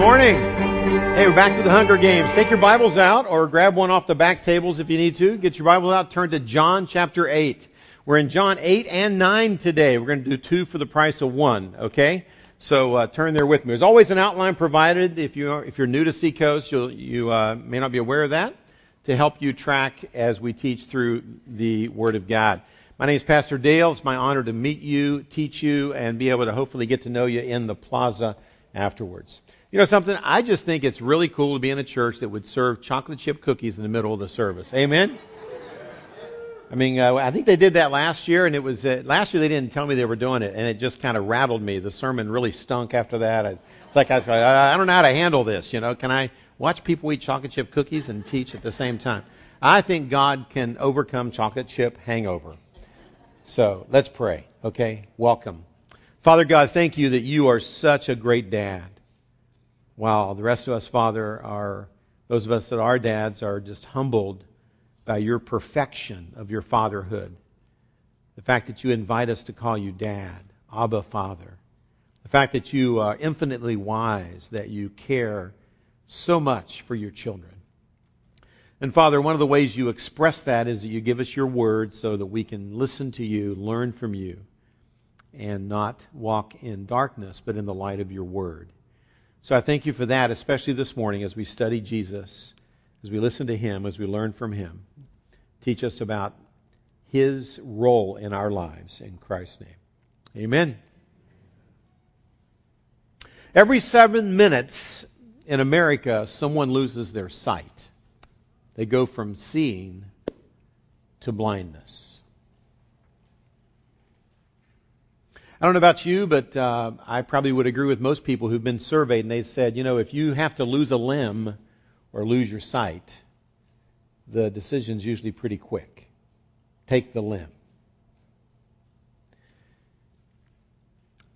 Morning. Hey, we're back to the Hunger Games. Take your Bibles out or grab one off the back tables if you need to. Get your Bible out, turn to John chapter 8. We're in John 8 and 9 today. We're going to do two for the price of one, okay? So uh, turn there with me. There's always an outline provided. If, you are, if you're new to Seacoast, you'll, you uh, may not be aware of that to help you track as we teach through the Word of God. My name is Pastor Dale. It's my honor to meet you, teach you, and be able to hopefully get to know you in the plaza afterwards. You know something? I just think it's really cool to be in a church that would serve chocolate chip cookies in the middle of the service. Amen? I mean, uh, I think they did that last year, and it was uh, last year they didn't tell me they were doing it, and it just kind of rattled me. The sermon really stunk after that. I, It's like I was like, I don't know how to handle this. You know, can I watch people eat chocolate chip cookies and teach at the same time? I think God can overcome chocolate chip hangover. So let's pray, okay? Welcome. Father God, thank you that you are such a great dad. While the rest of us, Father, are those of us that are dads are just humbled by your perfection of your fatherhood. The fact that you invite us to call you dad, Abba Father. The fact that you are infinitely wise, that you care so much for your children. And Father, one of the ways you express that is that you give us your word so that we can listen to you, learn from you, and not walk in darkness, but in the light of your word. So I thank you for that, especially this morning as we study Jesus, as we listen to him, as we learn from him. Teach us about his role in our lives in Christ's name. Amen. Every seven minutes in America, someone loses their sight. They go from seeing to blindness. I don't know about you, but uh, I probably would agree with most people who've been surveyed, and they said, you know, if you have to lose a limb or lose your sight, the decision's usually pretty quick. Take the limb.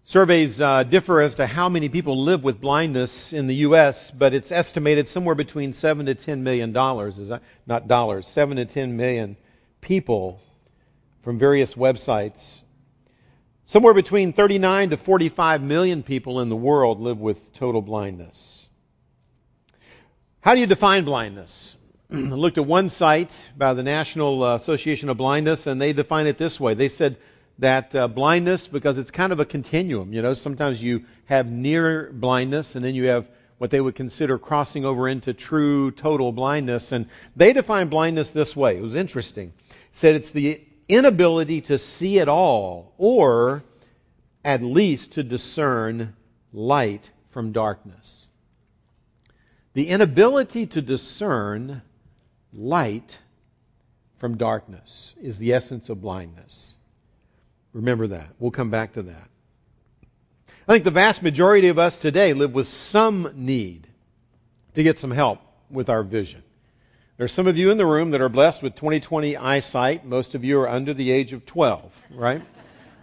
Surveys uh, differ as to how many people live with blindness in the U.S., but it's estimated somewhere between seven to ten million dollars, is not dollars, seven to ten million people from various websites. Somewhere between 39 to 45 million people in the world live with total blindness. How do you define blindness? I looked at one site by the National Association of Blindness, and they define it this way. They said that uh, blindness because it's kind of a continuum. You know, sometimes you have near blindness and then you have what they would consider crossing over into true total blindness. And they define blindness this way. It was interesting. It said it's the inability to see at all or at least to discern light from darkness. The inability to discern light from darkness is the essence of blindness. Remember that. We'll come back to that. I think the vast majority of us today live with some need to get some help with our vision. There are some of you in the room that are blessed with 20/20 eyesight. Most of you are under the age of 12, right?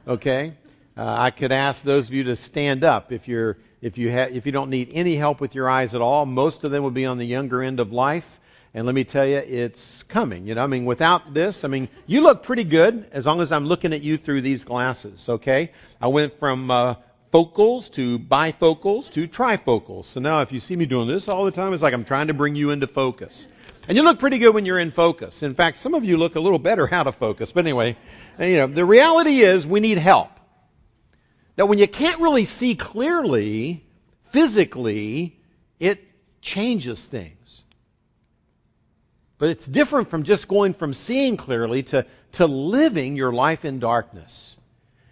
Okay. Uh, I could ask those of you to stand up if you're if you ha- if you don't need any help with your eyes at all. Most of them would be on the younger end of life. And let me tell you, it's coming. You know, I mean, without this, I mean, you look pretty good as long as I'm looking at you through these glasses, okay? I went from uh, focals to bifocals to trifocals. So now if you see me doing this all the time, it's like I'm trying to bring you into focus. And you look pretty good when you're in focus. In fact, some of you look a little better out of focus. But anyway, you know, the reality is we need help. That when you can't really see clearly, physically, it changes things. But it's different from just going from seeing clearly to, to living your life in darkness.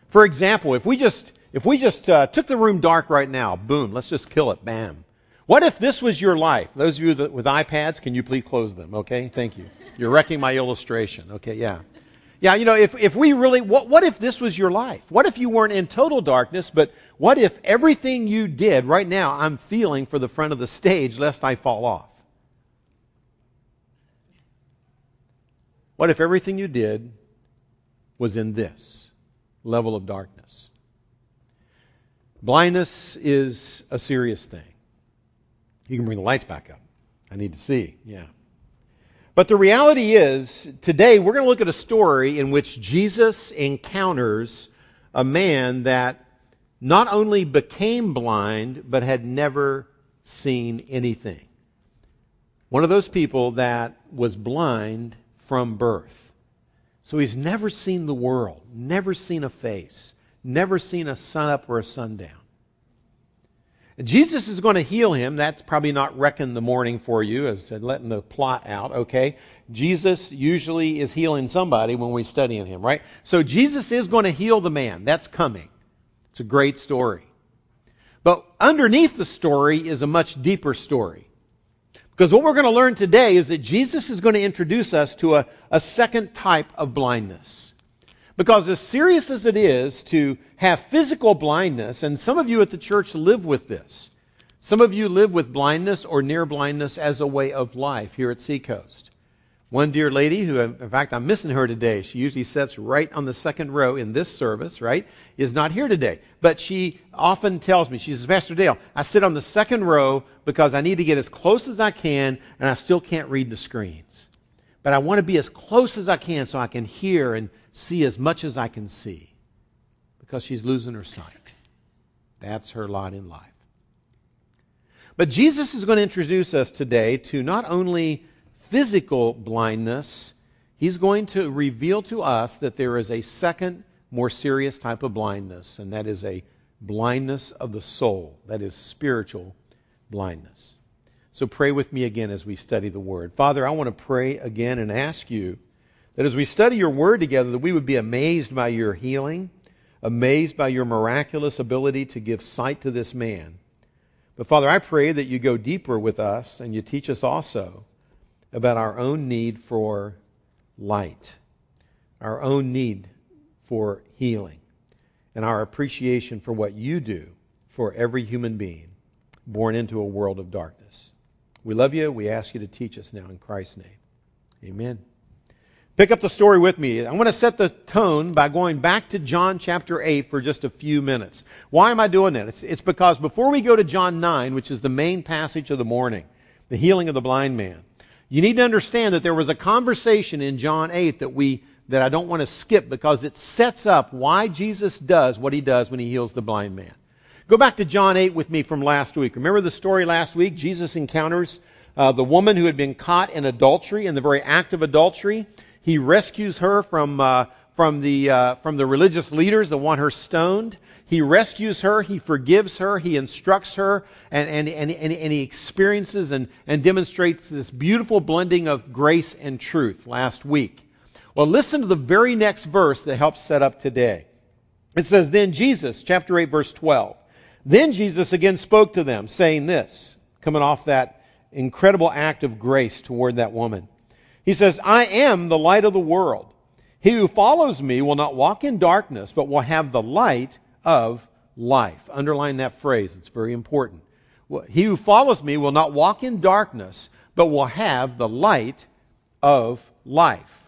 For example, if we just, if we just uh, took the room dark right now, boom, let's just kill it, bam. What if this was your life? Those of you that, with iPads, can you please close them? Okay, thank you. You're wrecking my illustration. Okay, yeah. Yeah, you know, if, if we really, what, what if this was your life? What if you weren't in total darkness, but what if everything you did right now, I'm feeling for the front of the stage lest I fall off? What if everything you did was in this level of darkness? Blindness is a serious thing. You can bring the lights back up. I need to see. Yeah. But the reality is, today we're going to look at a story in which Jesus encounters a man that not only became blind, but had never seen anything. One of those people that was blind from birth. So he's never seen the world, never seen a face, never seen a sun up or a sundown. Jesus is going to heal him. That's probably not reckoned the morning for you, as letting the plot out, okay? Jesus usually is healing somebody when we study in him, right? So Jesus is going to heal the man. That's coming. It's a great story. But underneath the story is a much deeper story. Because what we're going to learn today is that Jesus is going to introduce us to a, a second type of blindness. Because as serious as it is to have physical blindness, and some of you at the church live with this, some of you live with blindness or near blindness as a way of life here at Seacoast. One dear lady who, in fact, I'm missing her today. She usually sits right on the second row in this service, right? Is not here today. But she often tells me, she says, Pastor Dale, I sit on the second row because I need to get as close as I can and I still can't read the screens. But I want to be as close as I can so I can hear and see as much as I can see because she's losing her sight. That's her lot in life. But Jesus is going to introduce us today to not only physical blindness, he's going to reveal to us that there is a second, more serious type of blindness, and that is a blindness of the soul, that is spiritual blindness. So pray with me again as we study the Word. Father, I want to pray again and ask you that as we study your word together, that we would be amazed by your healing, amazed by your miraculous ability to give sight to this man. But Father, I pray that you go deeper with us and you teach us also about our own need for light, our own need for healing, and our appreciation for what you do for every human being born into a world of darkness. We love you. We ask you to teach us now in Christ's name. Amen. Pick up the story with me. I want to set the tone by going back to John chapter 8 for just a few minutes. Why am I doing that? It's, it's, because before we go to John 9, which is the main passage of the morning, the healing of the blind man, you need to understand that there was a conversation in John 8 that we that I don't want to skip because it sets up why Jesus does what he does when he heals the blind man. Go back to John 8 with me from last week. Remember the story last week? Jesus encounters uh, the woman who had been caught in adultery, in the very act of adultery. He rescues her from, uh, from, the, uh, from the religious leaders that want her stoned. He rescues her, he forgives her, he instructs her, and, and, and, and, and he experiences and, and demonstrates this beautiful blending of grace and truth last week. Well, listen to the very next verse that helps set up today. It says, Then Jesus, chapter 8, verse 12. Then Jesus again spoke to them, saying this, coming off that incredible act of grace toward that woman. He says, I am the light of the world. He who follows me will not walk in darkness, but will have the light of life. Underline that phrase, it's very important. He who follows me will not walk in darkness, but will have the light of life.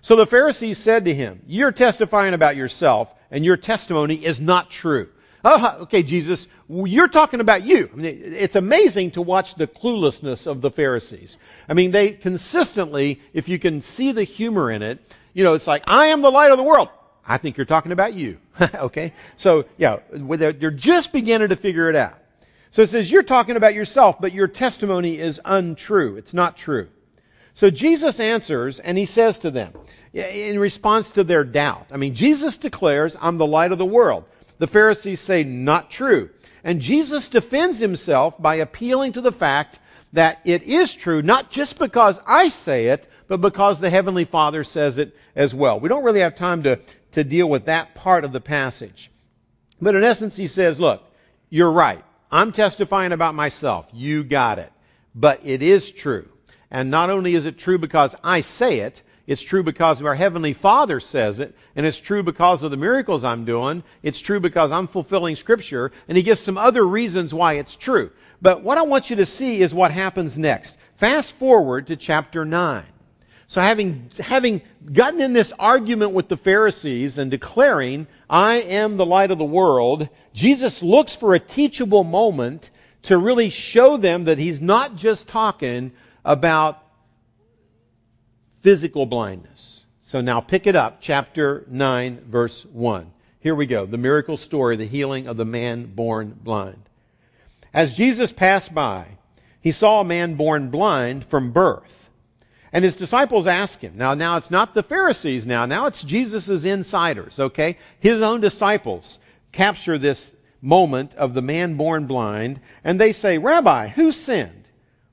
So the Pharisees said to him, You're testifying about yourself, and your testimony is not true. Oh, okay, Jesus, you're talking about you. I mean, it's amazing to watch the cluelessness of the Pharisees. I mean, they consistently, if you can see the humor in it, you know, it's like, I am the light of the world. I think you're talking about you. okay? So, yeah, they're just beginning to figure it out. So it says, you're talking about yourself, but your testimony is untrue. It's not true. So Jesus answers, and he says to them, in response to their doubt, I mean, Jesus declares, I'm the light of the world. The Pharisees say, not true. And Jesus defends himself by appealing to the fact that it is true, not just because I say it, but because the Heavenly Father says it as well. We don't really have time to, to deal with that part of the passage. But in essence, he says, look, you're right. I'm testifying about myself. You got it. But it is true. And not only is it true because I say it, it's true because our Heavenly Father says it, and it's true because of the miracles I'm doing. It's true because I'm fulfilling Scripture, and He gives some other reasons why it's true. But what I want you to see is what happens next. Fast forward to chapter 9. So having, having gotten in this argument with the Pharisees and declaring, I am the light of the world, Jesus looks for a teachable moment to really show them that He's not just talking about physical blindness. So now pick it up, chapter 9, verse 1. Here we go. The miracle story, the healing of the man born blind. As Jesus passed by, he saw a man born blind from birth. And his disciples ask him. Now, now it's not the Pharisees now. Now it's Jesus' insiders, okay? His own disciples capture this moment of the man born blind, and they say, Rabbi, who sinned?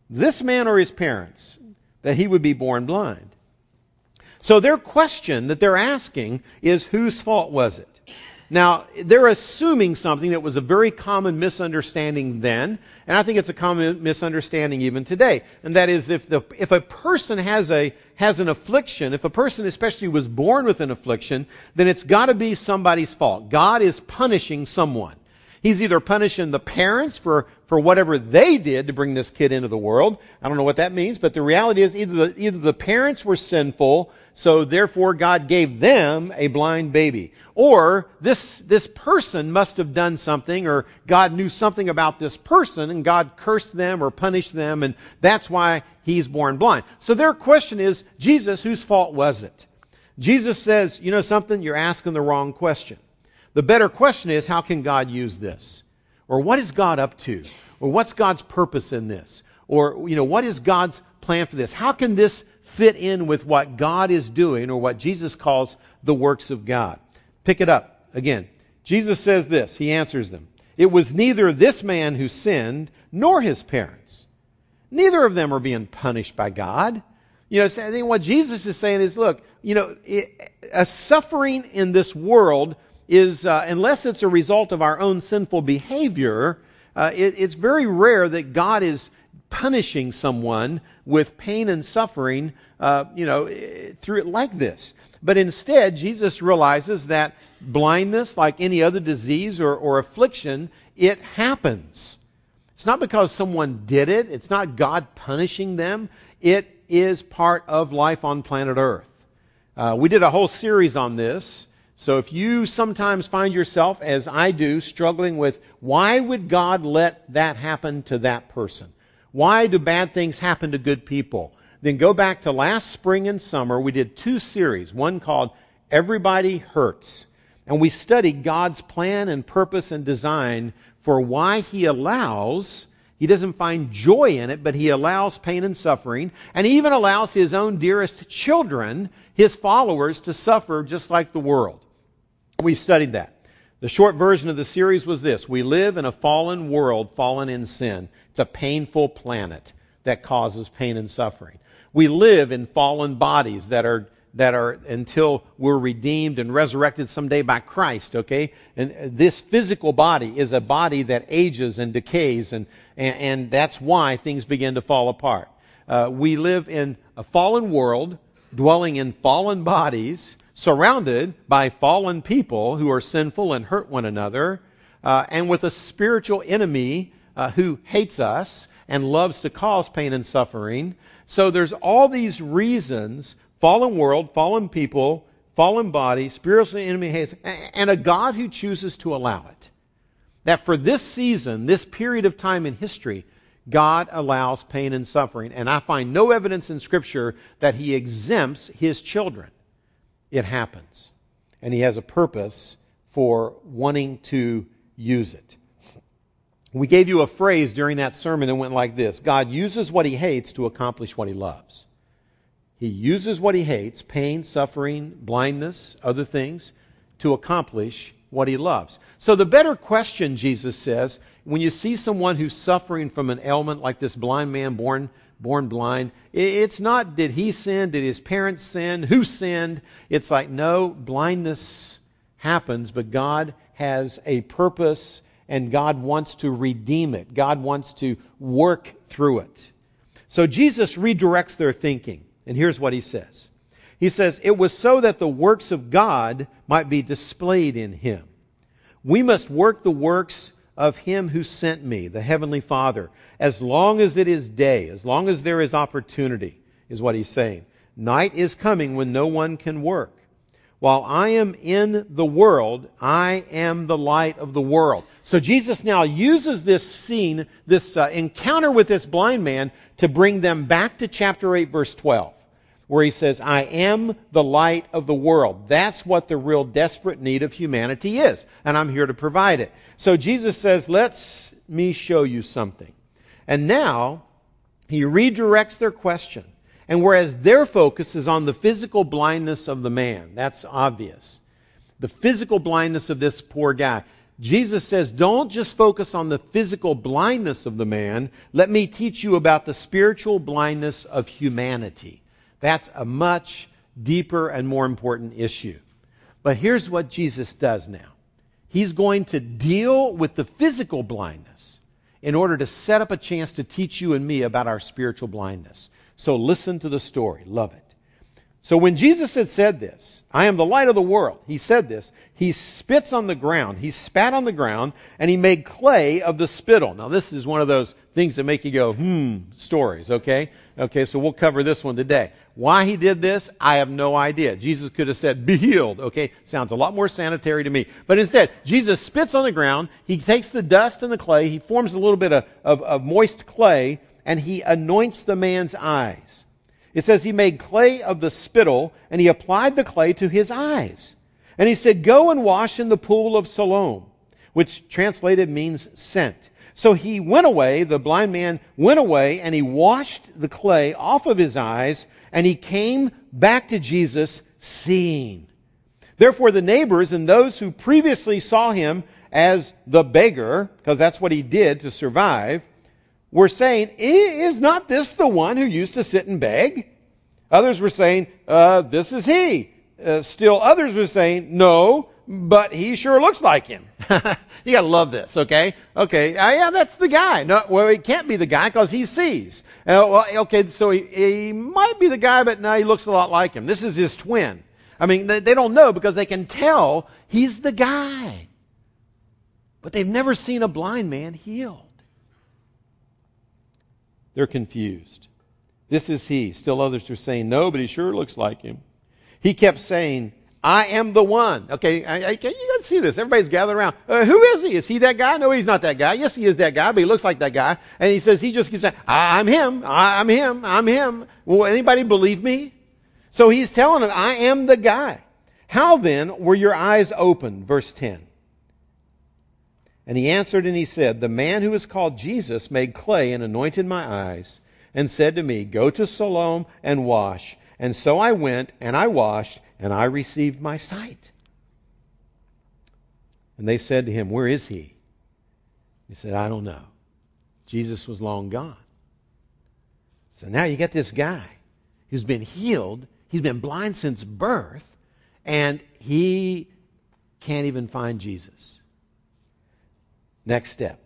This man or his parents? That he would be born blind. So their question that they're asking is, whose fault was it? Now, they're assuming something that was a very common misunderstanding then, and I think it's a common misunderstanding even today. And that is if, the, if a person has, a, has an affliction, if a person especially was born with an affliction, then it's got to be somebody's fault. God is punishing someone. He's either punishing the parents for, for whatever they did to bring this kid into the world. I don't know what that means, but the reality is either the, either the parents were sinful, so therefore God gave them a blind baby. Or this, this person must have done something, or God knew something about this person, and God cursed them or punished them, and that's why he's born blind. So their question is, Jesus, whose fault was it? Jesus says, you know something? You're asking the wrong question. The better question is, how can God use this? Or what is God up to? Or what's God's purpose in this? Or, you know, what is God's plan for this? How can this fit in with what God is doing or what Jesus calls the works of God? Pick it up again. Jesus says this. He answers them. It was neither this man who sinned nor his parents. Neither of them are being punished by God. You know, I think what Jesus is saying is, look, you know, a suffering in this world is, uh, unless it's a result of our own sinful behavior, uh, it, it's very rare that God is punishing someone with pain and suffering, uh, you know, through it like this. But instead, Jesus realizes that blindness, like any other disease or, or affliction, it happens. It's not because someone did it. It's not God punishing them. It is part of life on planet Earth. Uh, we did a whole series on this. So if you sometimes find yourself, as I do, struggling with why would God let that happen to that person? Why do bad things happen to good people? Then go back to last spring and summer. We did two series, one called Everybody Hurts. And we studied God's plan and purpose and design for why He allows, He doesn't find joy in it, but He allows pain and suffering, and He even allows His own dearest children, His followers, to suffer just like the world. We studied that. The short version of the series was this. We live in a fallen world, fallen in sin. It's a painful planet that causes pain and suffering. We live in fallen bodies that are that are until we're redeemed and resurrected someday by Christ, okay? And this physical body is a body that ages and decays, and, and, and that's why things begin to fall apart. Uh, we live in a fallen world, dwelling in fallen bodies, surrounded by fallen people who are sinful and hurt one another, uh, and with a spiritual enemy uh, who hates us and loves to cause pain and suffering. So there's all these reasons fallen world, fallen people, fallen body, spiritual enemy hates, and a God who chooses to allow it. That for this season, this period of time in history, God allows pain and suffering. And I find no evidence in Scripture that He exempts His children it happens. And He has a purpose for wanting to use it. We gave you a phrase during that sermon that went like this God uses what He hates to accomplish what He loves. He uses what He hates, pain, suffering, blindness, other things, to accomplish what He loves. So the better question, Jesus says, when you see someone who's suffering from an ailment like this blind man born born blind. It's not did he sin, did his parents sin, who sinned. It's like, no, blindness happens, but God has a purpose and God wants to redeem it. God wants to work through it. So Jesus redirects their thinking. And here's what he says He says, It was so that the works of God might be displayed in him. We must work the works of him who sent me, the heavenly Father, as long as it is day, as long as there is opportunity, is what he's saying. Night is coming when no one can work. While I am in the world, I am the light of the world. So Jesus now uses this scene, this uh, encounter with this blind man, to bring them back to chapter 8, verse 12 where he says, I am the light of the world. That's what the real desperate need of humanity is. And I'm here to provide it. So Jesus says, let's me show you something. And now, he redirects their question. And whereas their focus is on the physical blindness of the man, that's obvious. The physical blindness of this poor guy. Jesus says, don't just focus on the physical blindness of the man. Let me teach you about the spiritual blindness of humanity. That's a much deeper and more important issue. But here's what Jesus does now. He's going to deal with the physical blindness in order to set up a chance to teach you and me about our spiritual blindness. So listen to the story. Love it. So when Jesus had said this, I am the light of the world, he said this, he spits on the ground, he spat on the ground, and he made clay of the spittle. Now this is one of those things that make you go, hmm, stories, okay? Okay, so we'll cover this one today. Why he did this, I have no idea. Jesus could have said, be healed, okay? Sounds a lot more sanitary to me. But instead, Jesus spits on the ground, he takes the dust and the clay, he forms a little bit of, of, of moist clay, and he anoints the man's eyes. It says he made clay of the spittle, and he applied the clay to his eyes. And he said, Go and wash in the pool of Siloam, which translated means sent. So he went away, the blind man went away, and he washed the clay off of his eyes, and he came back to Jesus seeing. Therefore, the neighbors and those who previously saw him as the beggar, because that's what he did to survive, were saying, Is not this the one who used to sit and beg? Others were saying, uh, This is he. Uh, still others were saying, No, but he sure looks like him. you gotta love this, okay? Okay, uh, yeah, that's the guy. No, well, he can't be the guy because he sees. Uh, well, okay, so he, he might be the guy, but now he looks a lot like him. This is his twin. I mean, they, they don't know because they can tell he's the guy. But they've never seen a blind man healed. They're confused. This is he. Still others are saying, no, but he sure looks like him. He kept saying, I am the one. Okay, I, I, you got to see this. Everybody's gathered around. Uh, who is he? Is he that guy? No, he's not that guy. Yes, he is that guy, but he looks like that guy. And he says, he just keeps saying, I'm him. I'm him. I'm him. Will anybody believe me? So he's telling them, I am the guy. How then were your eyes opened? Verse 10. And he answered and he said, The man who is called Jesus made clay and anointed my eyes, and said to me, Go to Siloam and wash. And so I went, and I washed, and I received my sight. And they said to him, Where is he? He said, I don't know. Jesus was long gone. So now you get this guy who's been healed. He's been blind since birth, and he can't even find Jesus. Next step.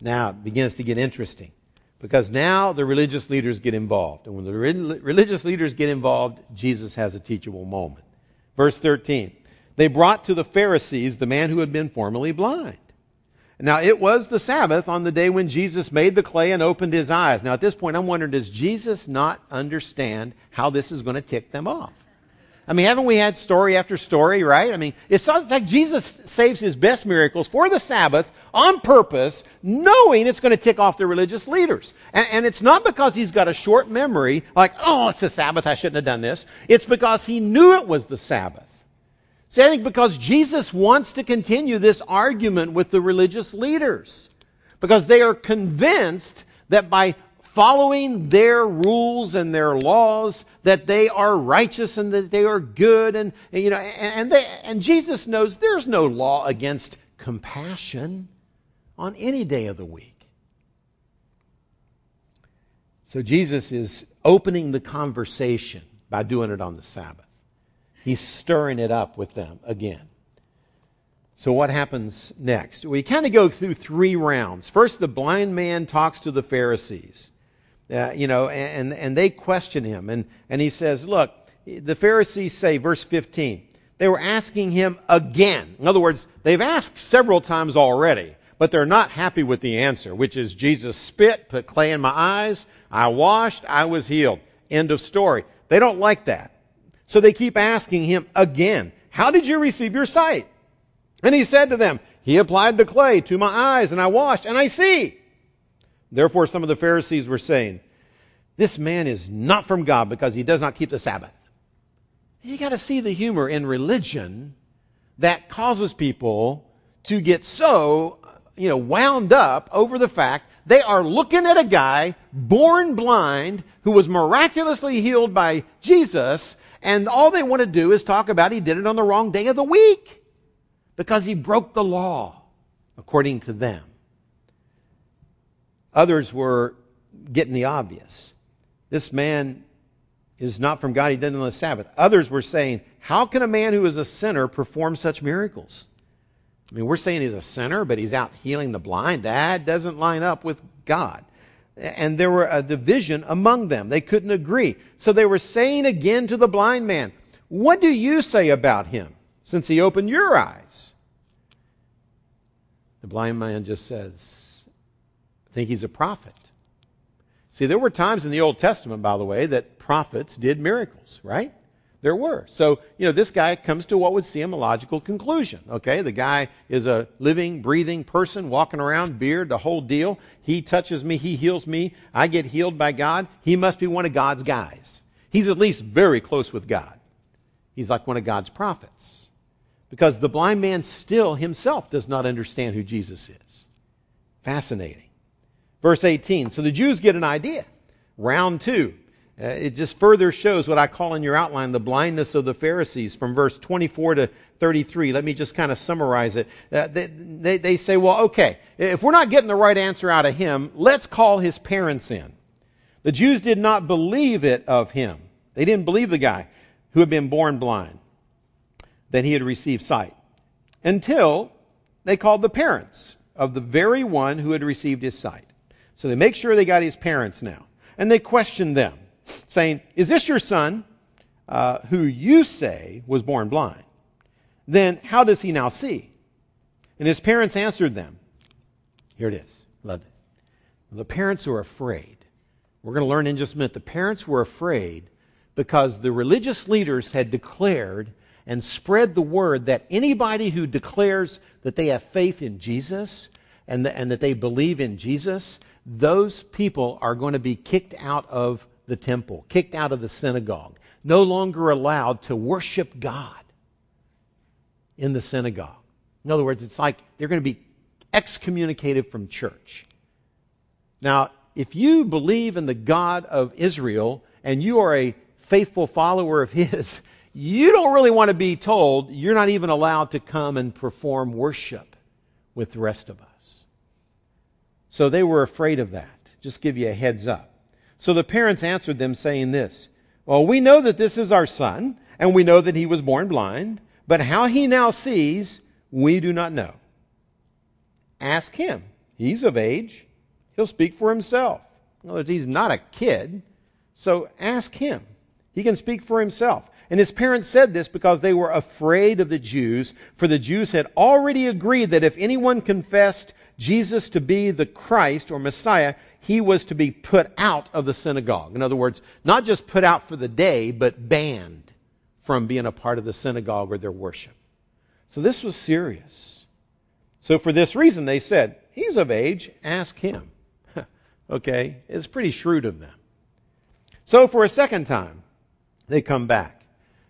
Now it begins to get interesting because now the religious leaders get involved. And when the re- religious leaders get involved, Jesus has a teachable moment. Verse 13. They brought to the Pharisees the man who had been formerly blind. Now, it was the Sabbath on the day when Jesus made the clay and opened his eyes. Now, at this point, I'm wondering, does Jesus not understand how this is going to tick them off? I mean, haven't we had story after story, right? I mean, it's like Jesus saves his best miracles for the Sabbath on purpose, knowing it's going to tick off the religious leaders. And, and, it's not because he's got a short memory, like, oh, it's the Sabbath, I shouldn't have done this. It's because he knew it was the Sabbath. See, I think because Jesus wants to continue this argument with the religious leaders. Because they are convinced that by following their rules and their laws that they are righteous and that they are good and you know and they and Jesus knows there's no law against compassion on any day of the week. So Jesus is opening the conversation by doing it on the Sabbath. He's stirring it up with them again. So what happens next? We kind of go through three rounds. First, the blind man talks to the Pharisees. Uh, you know, and, and they question him. And, and he says, look, the Pharisees say, verse 15, they were asking him again. In other words, they've asked several times already, but they're not happy with the answer, which is Jesus spit, put clay in my eyes, I washed, I was healed. End of story. They don't like that. So they keep asking him again, How did you receive your sight? And he said to them, He applied the clay to my eyes, and I washed, and I see. Therefore, some of the Pharisees were saying, This man is not from God because he does not keep the Sabbath. You got to see the humor in religion that causes people to get so you know, wound up over the fact they are looking at a guy born blind who was miraculously healed by Jesus, and all they want to do is talk about he did it on the wrong day of the week because he broke the law, according to them. Others were getting the obvious. This man is not from God, he did it on the Sabbath. Others were saying, How can a man who is a sinner perform such miracles? I mean, we're saying he's a sinner, but he's out healing the blind. That doesn't line up with God. And there were a division among them. They couldn't agree. So they were saying again to the blind man, What do you say about him, since he opened your eyes? The blind man just says, think he's a prophet. See, there were times in the Old Testament, by the way, that prophets did miracles, right? There were. So, you know, this guy comes to what would seem a logical conclusion. Okay, the guy is a living, breathing person walking around, beard, the whole deal. He touches me, he heals me, I get healed by God. He must be one of God's guys. He's at least very close with God. He's like one of God's prophets. Because the blind man still himself does not understand who Jesus is. Fascinating. Verse 18. So the Jews get an idea. Round two. Uh, it just further shows what I call in your outline the blindness of the Pharisees from verse 24 to 33. Let me just kind of summarize it. Uh, they, they, they say, well, okay, if we're not getting the right answer out of him, let's call his parents in. The Jews did not believe it of him. They didn't believe the guy who had been born blind, that he had received sight, until they called the parents of the very one who had received his sight. So they make sure they got his parents now. And they question them saying, Is this your son, uh, who you say was born blind? Then how does he now see? And his parents answered them. Here it is. Love it. The parents were afraid. We're going to learn in just a minute. The parents were afraid because the religious leaders had declared and spread the word that anybody who declares that they have faith in Jesus and, the, and that they believe in Jesus, those people are going to be kicked out of the temple, kicked out of the synagogue, no longer allowed to worship God in the synagogue. In other words, it's like they're going to be excommunicated from church. Now, if you believe in the God of Israel and you are a faithful follower of His, you don't really want to be told you're not even allowed to come and perform worship with the rest of us. So they were afraid of that. Just give you a heads up. So the parents answered them, saying this Well, we know that this is our son, and we know that he was born blind, but how he now sees, we do not know. Ask him. He's of age. He'll speak for himself. In other words, he's not a kid. So ask him. He can speak for himself. And his parents said this because they were afraid of the Jews, for the Jews had already agreed that if anyone confessed Jesus to be the Christ or Messiah, he was to be put out of the synagogue. In other words, not just put out for the day, but banned from being a part of the synagogue or their worship. So this was serious. So for this reason, they said, He's of age, ask him. okay, it's pretty shrewd of them. So for a second time, they come back.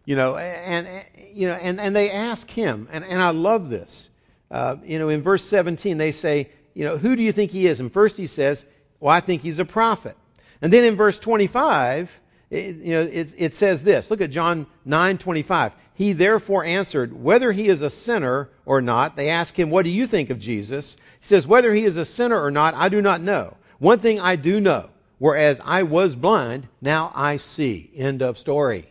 You know, and, you know, and, and they ask him, and, and I love this. Uh, you know, in verse 17, they say, you know, who do you think he is? And first he says, well, I think he's a prophet. And then in verse 25, it, you know, it, it says this. Look at John 9:25. He therefore answered, whether he is a sinner or not. They ask him, "What do you think of Jesus?" He says, "Whether he is a sinner or not, I do not know. One thing I do know, whereas I was blind, now I see." End of story.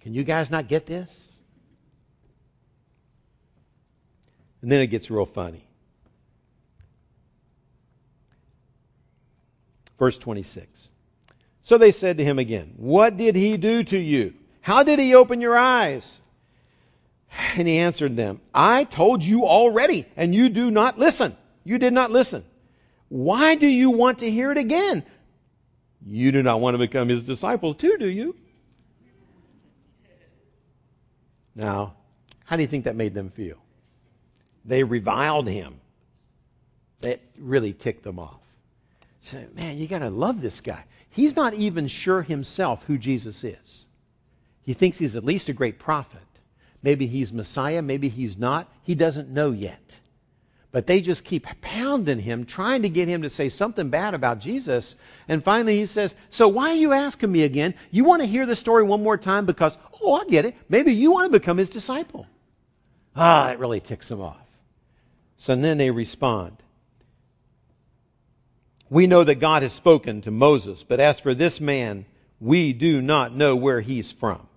Can you guys not get this? And then it gets real funny. Verse 26. So they said to him again, What did he do to you? How did he open your eyes? And he answered them, I told you already, and you do not listen. You did not listen. Why do you want to hear it again? You do not want to become his disciples too, do you? Now, how do you think that made them feel? They reviled him. That really ticked them off. So, man, you got to love this guy. He's not even sure himself who Jesus is. He thinks he's at least a great prophet. Maybe he's Messiah, maybe he's not. He doesn't know yet. But they just keep pounding him, trying to get him to say something bad about Jesus. And finally he says, So why are you asking me again? You want to hear the story one more time because, oh, I get it. Maybe you want to become his disciple. Ah, it really ticks them off. So then they respond. We know that God has spoken to Moses, but as for this man, we do not know where he's from.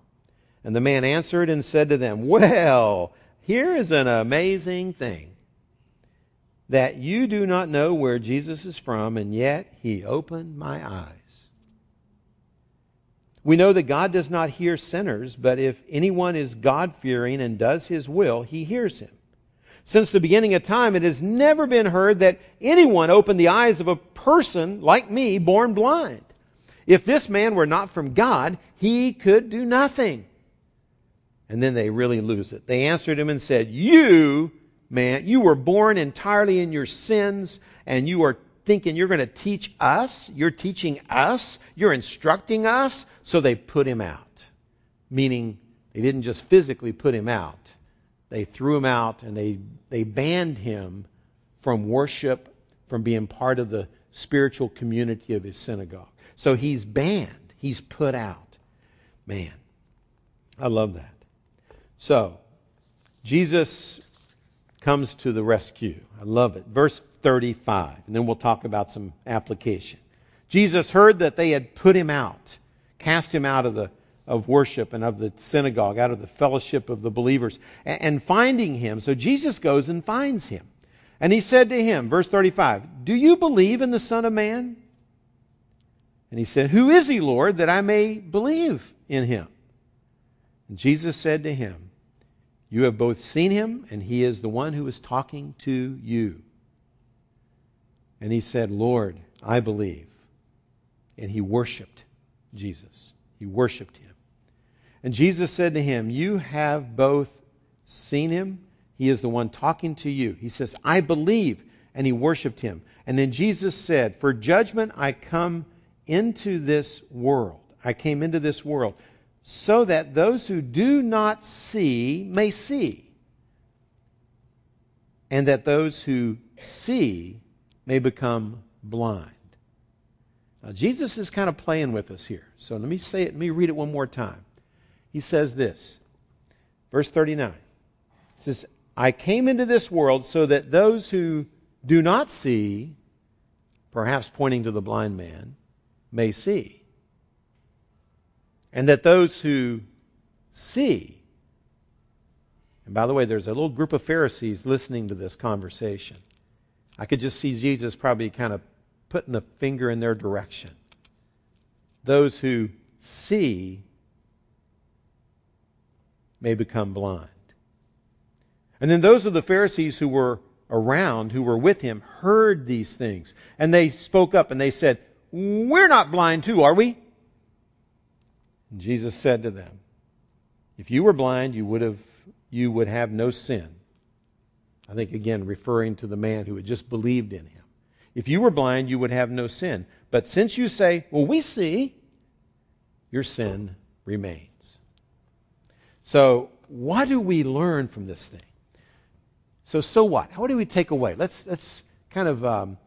And the man answered and said to them, Well, here is an amazing thing that you do not know where Jesus is from, and yet he opened my eyes. We know that God does not hear sinners, but if anyone is God fearing and does his will, he hears him. Since the beginning of time, it has never been heard that anyone opened the eyes of a person like me born blind. If this man were not from God, he could do nothing. And then they really lose it. They answered him and said, You man. You were born entirely in your sins, and you are thinking you're going to teach us. You're teaching us. You're instructing us. So they put him out. Meaning, they didn't just physically put him out, they threw him out and they, they banned him from worship, from being part of the spiritual community of his synagogue. So he's banned, he's put out. Man, I love that. So, Jesus comes to the rescue. I love it. Verse 35, and then we'll talk about some application. Jesus heard that they had put him out, cast him out of the of worship and of the synagogue, out of the fellowship of the believers, and, finding him. So Jesus goes and finds him. And he said to him, verse 35, Do you believe in the Son of Man? And he said, Who is he, Lord, that I may believe in him? And Jesus said to him, you have both seen him, and he is the one who is talking to you. And he said, Lord, I believe. And he worshiped Jesus. He worshiped him. And Jesus said to him, You have both seen him. He is the one talking to you. He says, I believe. And he worshiped him. And then Jesus said, For judgment I come into this world. I came into this world so that those who do not see may see, and that those who see may become blind. Now, Jesus is kind of playing with us here. So let me say it, let me read it one more time. He says this, verse 39. He says, I came into this world so that those who do not see, perhaps pointing to the blind man, may see and that those who see, and by the way, there's a little group of Pharisees listening to this conversation. I could just see Jesus probably kind of putting the finger in their direction. Those who see may become blind. And then those of the Pharisees who were around, who were with him, heard these things. And they spoke up and they said, We're not blind too, are we? And Jesus said to them, If you were blind, you would have you would have no sin. I think again referring to the man who had just believed in him. If you were blind, you would have no sin. But since you say, Well, we see, your sin remains. So, what do we learn from this thing? So, so what? What do we take away? Let's let's kind of um,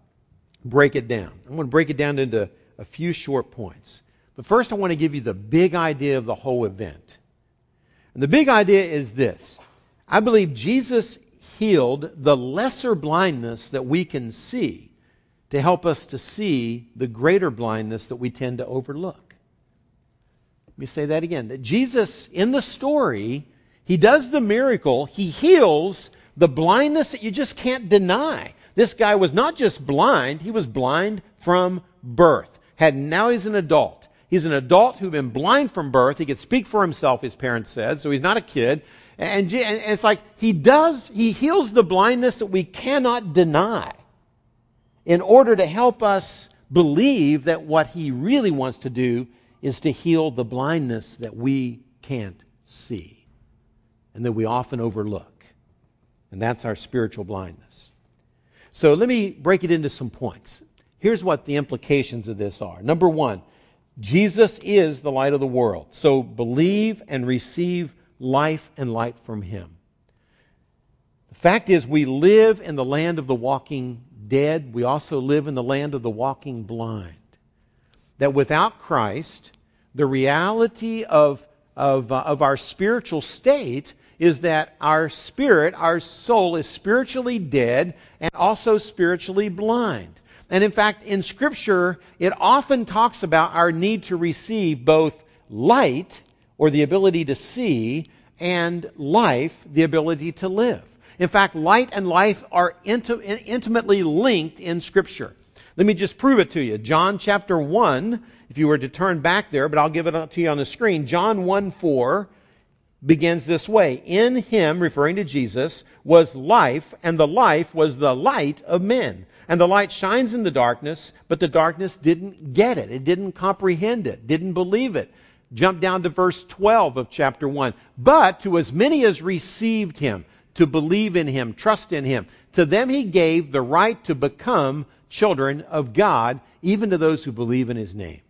break it down. I'm going to break it down into a few short points. But first, I want to give you the big idea of the whole event. And the big idea is this I believe Jesus healed the lesser blindness that we can see to help us to see the greater blindness that we tend to overlook. Let me say that again. That Jesus, in the story, he does the miracle, he heals the blindness that you just can't deny. This guy was not just blind, he was blind from birth. Had now he's an adult. He's an adult who'd been blind from birth. He could speak for himself, his parents said, so he's not a kid. And, and it's like he does, he heals the blindness that we cannot deny in order to help us believe that what he really wants to do is to heal the blindness that we can't see and that we often overlook. And that's our spiritual blindness. So let me break it into some points. Here's what the implications of this are. Number one, Jesus is the light of the world. So believe and receive life and light from him. The fact is, we live in the land of the walking dead. We also live in the land of the walking blind. That without Christ, the reality of, of, uh, of our spiritual state is that our spirit, our soul, is spiritually dead and also spiritually blind. And in fact, in Scripture, it often talks about our need to receive both light, or the ability to see, and life, the ability to live. In fact, light and life are intimately linked in Scripture. Let me just prove it to you. John chapter 1, if you were to turn back there, but I'll give it to you on the screen. John 1 4 begins this way In him, referring to Jesus, was life, and the life was the light of men. And the light shines in the darkness, but the darkness didn't get it. It didn't comprehend it, didn't believe it. Jump down to verse 12 of chapter 1. But to as many as received him, to believe in him, trust in him, to them he gave the right to become children of God, even to those who believe in his name.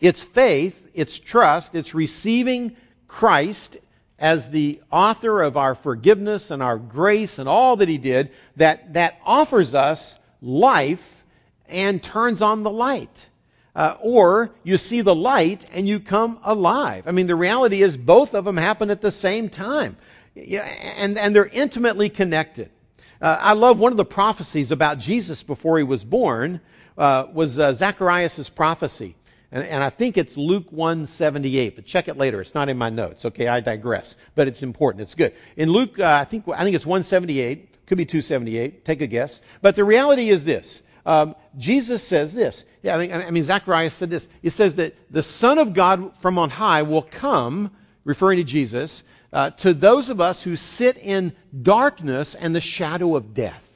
It's faith, it's trust, it's receiving Christ as the author of our forgiveness and our grace and all that he did that, that offers us life and turns on the light. Uh, or you see the light and you come alive. I mean, the reality is both of them happen at the same time. Yeah, and, and they're intimately connected. Uh, I love one of the prophecies about Jesus before he was born uh, was uh, Zacharias' prophecy. And, and, I think it's Luke 178, but check it later. It's not in my notes. Okay, I digress. But it's important. It's good. In Luke, uh, I think I think it's 178. Could be 278. Take a guess. But the reality is this. Um, Jesus says this. Yeah, I mean, I mean, Zacharias said this. He says that the Son of God from on high will come, referring to Jesus, uh, to those of us who sit in darkness and the shadow of death.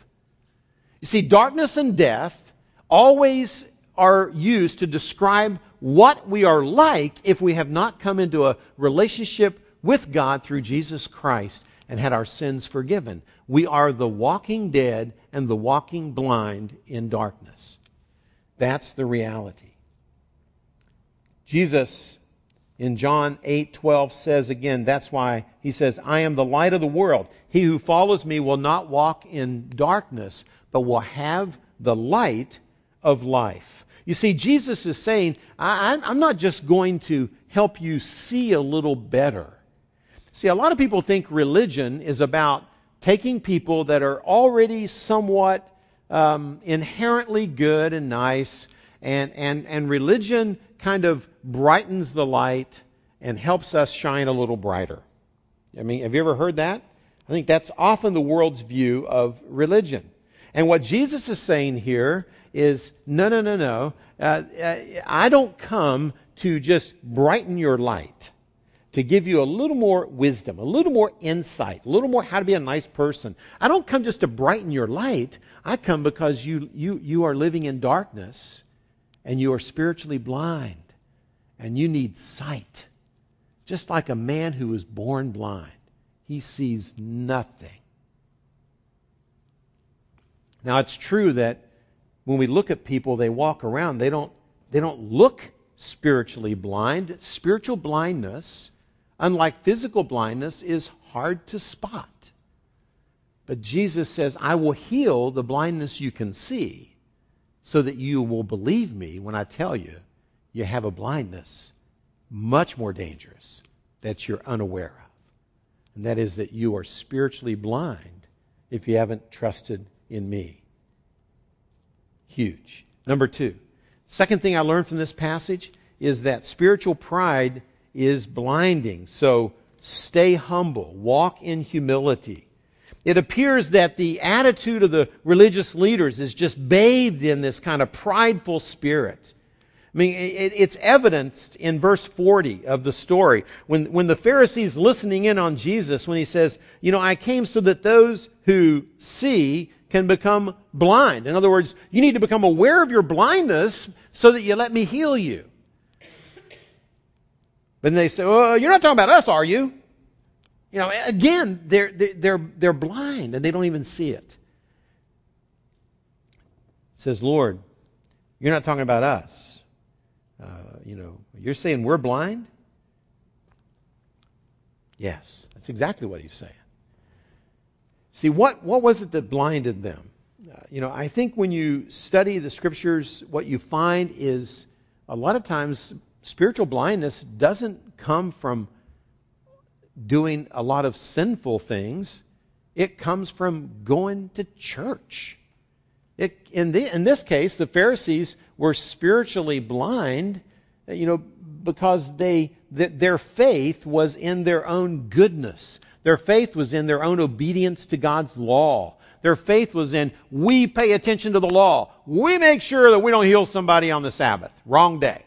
You see, darkness and death always are used to describe what we are like if we have not come into a relationship with God through Jesus Christ and had our sins forgiven. We are the walking dead and the walking blind in darkness. That's the reality. Jesus in John 8:12 says again, that's why he says, "I am the light of the world. He who follows me will not walk in darkness, but will have the light of life." You see, Jesus is saying, I, am not just going to help you see a little better. See, a lot of people think religion is about taking people that are already somewhat um, inherently good and nice, and, and, and religion kind of brightens the light and helps us shine a little brighter. I mean, have you ever heard that? I think that's often the world's view of religion. And what Jesus is saying here is no, no, no, no. Uh, uh, I don't come to just brighten your light, to give you a little more wisdom, a little more insight, a little more how to be a nice person. I don't come just to brighten your light. I come because you, you, you are living in darkness and you are spiritually blind and you need sight. Just like a man who is born blind, he sees nothing. Now, it's true that when we look at people, they walk around, they don't, they don't look spiritually blind. Spiritual blindness, unlike physical blindness, is hard to spot. But Jesus says, I will heal the blindness you can see so that you will believe me when I tell you you have a blindness much more dangerous that you're unaware of. And that is that you are spiritually blind if you haven't trusted in me. Huge. Number two, second thing I learned from this passage is that spiritual pride is blinding. So stay humble, walk in humility. It appears that the attitude of the religious leaders is just bathed in this kind of prideful spirit. I mean, it's evidenced in verse 40 of the story. When, when the Pharisees listening in on Jesus, when he says, You know, I came so that those who see can become blind. In other words, you need to become aware of your blindness so that you let me heal you. But they say, Well, you're not talking about us, are you? You know, again, they're, they're, they're blind and they don't even see it. It says, Lord, you're not talking about us. Uh, you know, you're saying we're blind? Yes, that's exactly what he's saying. See, what, what was it that blinded them? Uh, you know, I think when you study the scriptures, what you find is a lot of times spiritual blindness doesn't come from doing a lot of sinful things. It comes from going to church. It, in, the, in this case, the Pharisees were spiritually blind, you know, because they, their faith was in their own goodness. Their faith was in their own obedience to God's law. Their faith was in, we pay attention to the law. We make sure that we don't heal somebody on the Sabbath. Wrong day.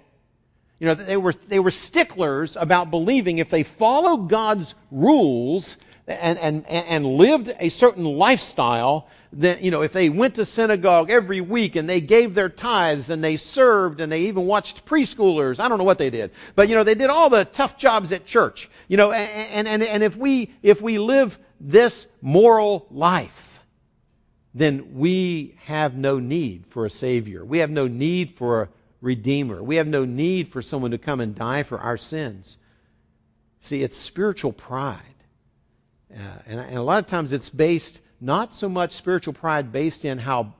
You know, they were, they were sticklers about believing if they followed God's rules and, and, and lived a certain lifestyle, that, you know, if they went to synagogue every week and they gave their tithes and they served and they even watched preschoolers, I don't know what they did, but, you know, they did all the tough jobs at church, you know, and, and, and if we, if we live this moral life, then we have no need for a Savior. We have no need for a Redeemer. We have no need for someone to come and die for our sins. See, it's spiritual pride. Uh, and, and a lot of times it's based, not so much spiritual pride based in how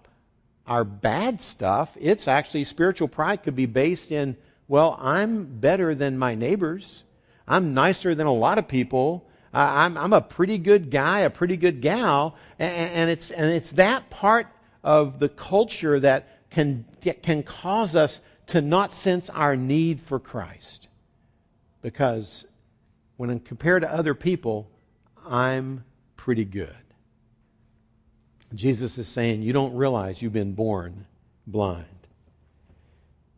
our bad stuff, it's actually spiritual pride could be based in, well, I'm better than my neighbors. I'm nicer than a lot of people. I'm, I'm a pretty good guy, a pretty good gal, and, and, it's and it's that part of the culture that can can cause us to not sense our need for Christ, because when compared to other people, I'm pretty good. Jesus is saying, You don't realize you've been born blind.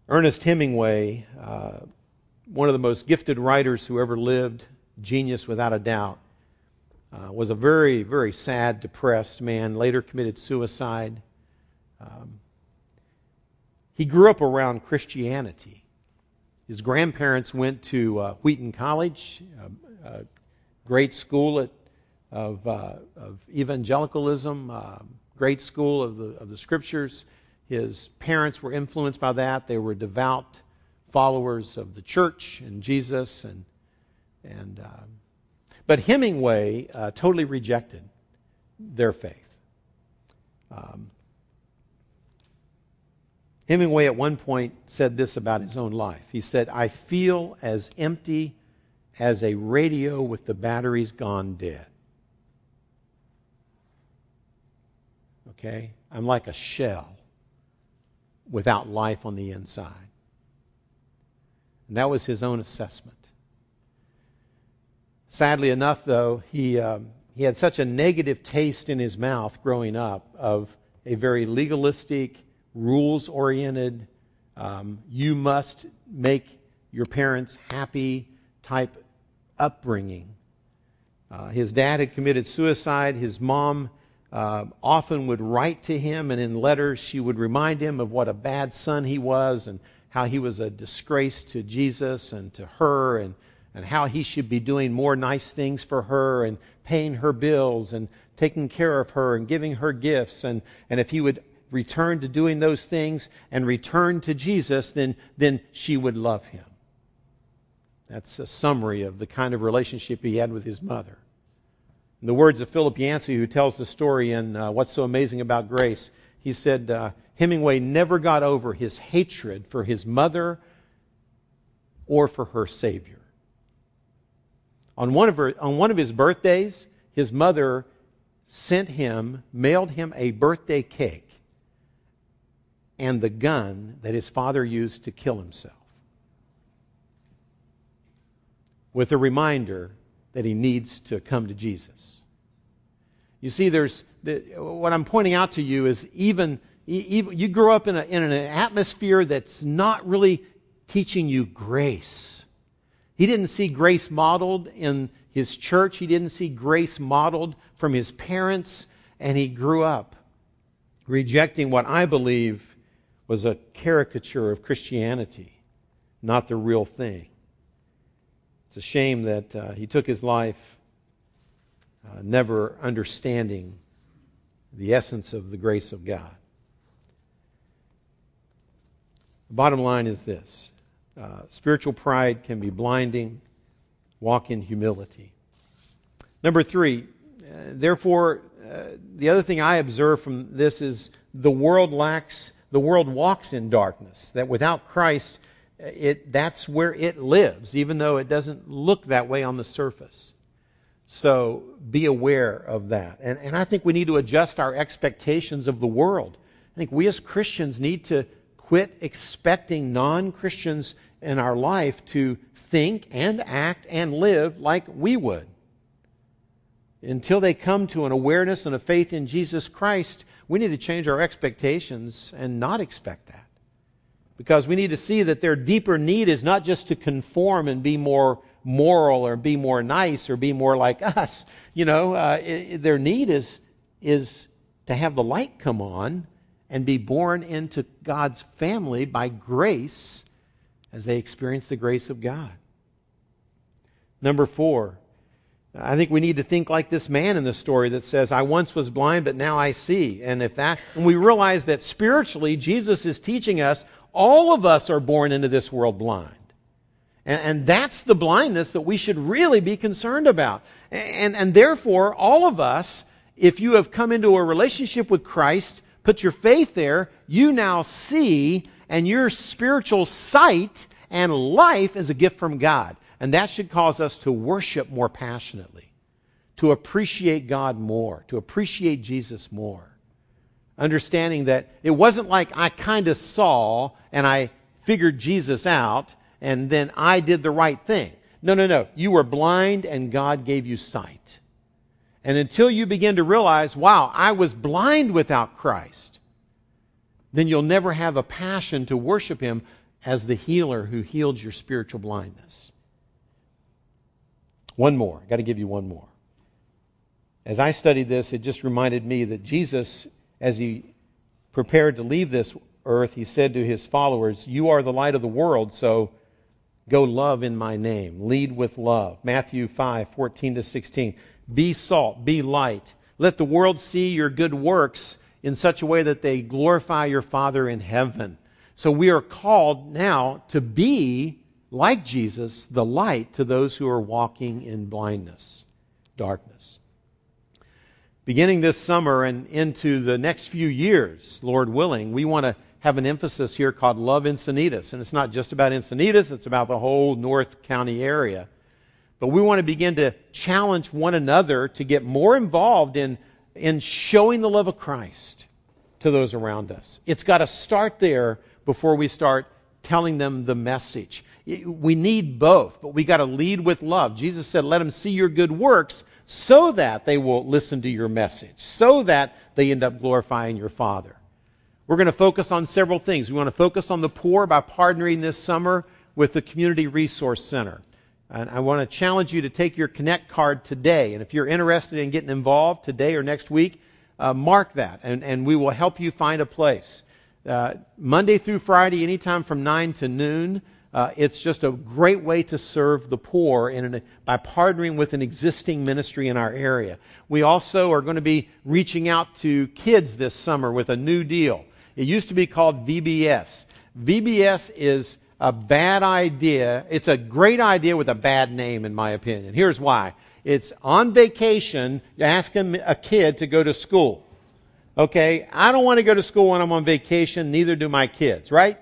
Ernest Hemingway, uh, one of the most gifted writers who ever lived, genius without a doubt, uh, was a very, very sad, depressed man, later committed suicide. Um, he grew up around Christianity. His grandparents went to uh, Wheaton College, a, great school at, of, uh, of, evangelicalism, uh, great school of the, of the scriptures. His parents were influenced by that. They were devout followers of the church and Jesus, and and uh, but Hemingway uh, totally rejected their faith. Um, Hemingway at one point said this about his own life. He said, I feel as empty as a radio with the batteries gone dead. Okay? I'm like a shell without life on the inside. And that was his own assessment. Sadly enough, though, he, um, he had such a negative taste in his mouth growing up of a very legalistic, rules oriented, um, you must make your parents happy type upbringing. Uh, his dad had committed suicide. His mom uh, often would write to him, and in letters, she would remind him of what a bad son he was and how he was a disgrace to Jesus and to her, and, and how he should be doing more nice things for her and paying her bills and taking care of her and giving her gifts. And, and if he would return to doing those things and return to Jesus, then, then she would love him. That's a summary of the kind of relationship he had with his mother. In the words of Philip Yancey, who tells the story in uh, What's So Amazing About Grace, he said uh, Hemingway never got over his hatred for his mother or for her Savior. On one of, her, on one of his birthdays, his mother sent him, mailed him a birthday cake and the gun that his father used to kill himself. With a reminder that he needs to come to Jesus. You see, there's what I'm pointing out to you is even, even you grow up in, a, in an atmosphere that's not really teaching you grace. He didn't see grace modeled in his church. He didn't see grace modeled from his parents, and he grew up rejecting what I believe was a caricature of Christianity, not the real thing. It's a shame that uh, he took his life uh, never understanding the essence of the grace of God. The bottom line is this uh, spiritual pride can be blinding. Walk in humility. Number three, uh, therefore, uh, the other thing I observe from this is the world lacks, the world walks in darkness. That without Christ, it, that's where it lives, even though it doesn't look that way on the surface. So be aware of that. And, and I think we need to adjust our expectations of the world. I think we as Christians need to quit expecting non Christians in our life to think and act and live like we would. Until they come to an awareness and a faith in Jesus Christ, we need to change our expectations and not expect that. Because we need to see that their deeper need is not just to conform and be more moral or be more nice or be more like us. You know, uh, it, their need is, is to have the light come on and be born into God's family by grace as they experience the grace of God. Number four, I think we need to think like this man in the story that says, I once was blind, but now I see. And if that, and we realize that spiritually, Jesus is teaching us all of us are born into this world blind. And, and that's the blindness that we should really be concerned about. And, and therefore, all of us, if you have come into a relationship with Christ, put your faith there, you now see, and your spiritual sight and life is a gift from God. And that should cause us to worship more passionately, to appreciate God more, to appreciate Jesus more. Understanding that it wasn't like I kind of saw and I figured Jesus out and then I did the right thing. No, no, no. You were blind and God gave you sight. And until you begin to realize, wow, I was blind without Christ, then you'll never have a passion to worship Him as the healer who healed your spiritual blindness. One more. I've got to give you one more. As I studied this, it just reminded me that Jesus, as he prepared to leave this earth, he said to his followers, You are the light of the world, so go love in my name. Lead with love. Matthew 5, 14 to 16. Be salt, be light. Let the world see your good works in such a way that they glorify your Father in heaven. So we are called now to be like Jesus, the light to those who are walking in blindness, darkness. Beginning this summer and into the next few years, Lord willing, we want to have an emphasis here called Love Encinitas. And it's not just about Encinitas, it's about the whole North County area. But we want to begin to challenge one another to get more involved in, in showing the love of Christ to those around us. It's got to start there before we start telling them the message. We need both, but we got to lead with love. Jesus said, let them see your good works so that they will listen to your message, so that they end up glorifying your Father. We're going to focus on several things. We want to focus on the poor by partnering this summer with the Community Resource Center. And I want to challenge you to take your Connect card today. And if you're interested in getting involved today or next week, uh, mark that, and, and we will help you find a place. Uh, Monday through Friday, anytime from 9 to noon. Uh, it's just a great way to serve the poor an, by partnering with an existing ministry in our area. We also are going to be reaching out to kids this summer with a new deal. It used to be called VBS. VBS is a bad idea. It's a great idea with a bad name, in my opinion. Here's why. It's on vacation, asking a kid to go to school. Okay, I don't want to go to school when I'm on vacation, neither do my kids, right?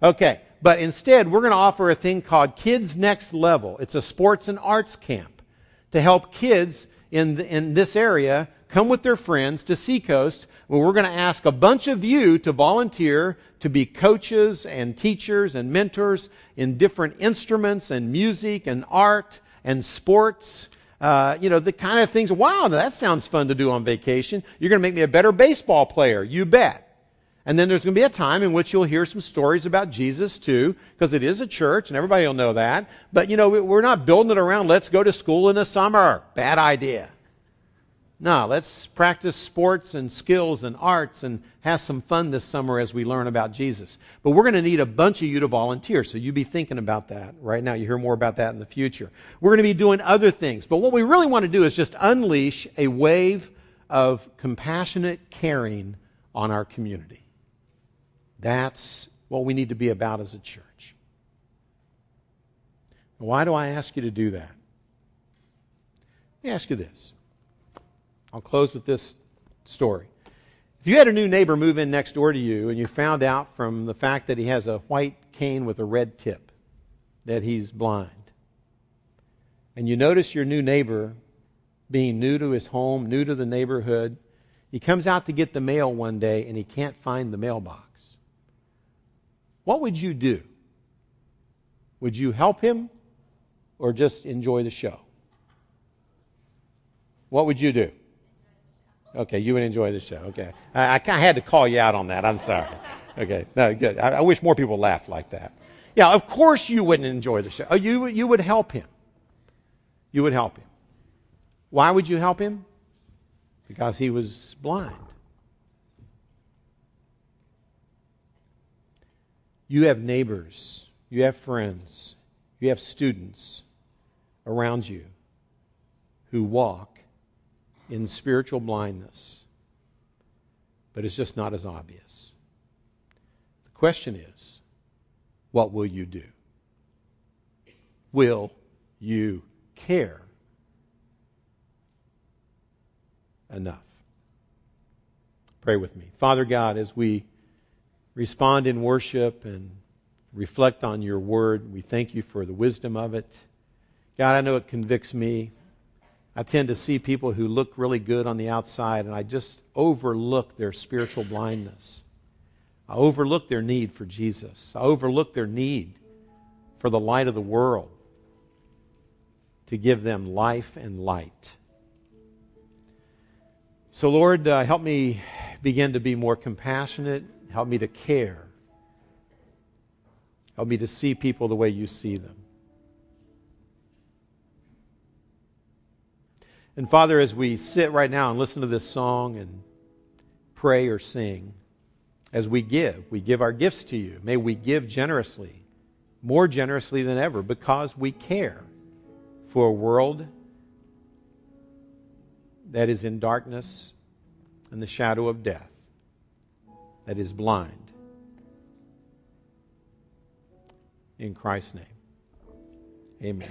Okay, but instead, we're going to offer a thing called Kids Next Level. It's a sports and arts camp to help kids in, the, in this area come with their friends to Seacoast, where we're going to ask a bunch of you to volunteer to be coaches and teachers and mentors in different instruments and music and art and sports uh, you know, the kind of things, wow, that sounds fun to do on vacation. You're going to make me a better baseball player. You bet. And then there's going to be a time in which you'll hear some stories about Jesus too, because it is a church and everybody will know that. But you know, we're not building it around, let's go to school in the summer. Bad idea. No, let's practice sports and skills and arts and have some fun this summer as we learn about Jesus. But we're going to need a bunch of you to volunteer, so you be thinking about that right now. You hear more about that in the future. We're going to be doing other things, but what we really want to do is just unleash a wave of compassionate caring on our community. That's what we need to be about as a church. Why do I ask you to do that? Let me ask you this. I'll close with this story. If you had a new neighbor move in next door to you and you found out from the fact that he has a white cane with a red tip that he's blind, and you notice your new neighbor being new to his home, new to the neighborhood, he comes out to get the mail one day and he can't find the mailbox. What would you do? Would you help him or just enjoy the show? What would you do? Okay, you would enjoy the show. Okay. I, I had to call you out on that. I'm sorry. Okay. No, good. I, I wish more people laughed like that. Yeah, of course you wouldn't enjoy the show. Oh, you, you would help him. You would help him. Why would you help him? Because he was blind. You have neighbors, you have friends, you have students around you who walk in spiritual blindness, but it's just not as obvious. The question is, what will you do? Will you care enough? Pray with me. Father God, as we respond in worship and reflect on your word. We thank you for the wisdom of it. God, I know it convicts me. I tend to see people who look really good on the outside, and I just overlook their spiritual blindness. I overlook their need for Jesus. I overlook their need for the light of the world to give them life and light. So, Lord, uh, help me begin to be more compassionate Help me to care. Help me to see people the way you see them. And Father, as we sit right now and listen to this song and pray or sing, as we give, we give our gifts to you. May we give generously, more generously than ever, because we care for a world that is in darkness and the shadow of death that is blind. In Christ's name, amen.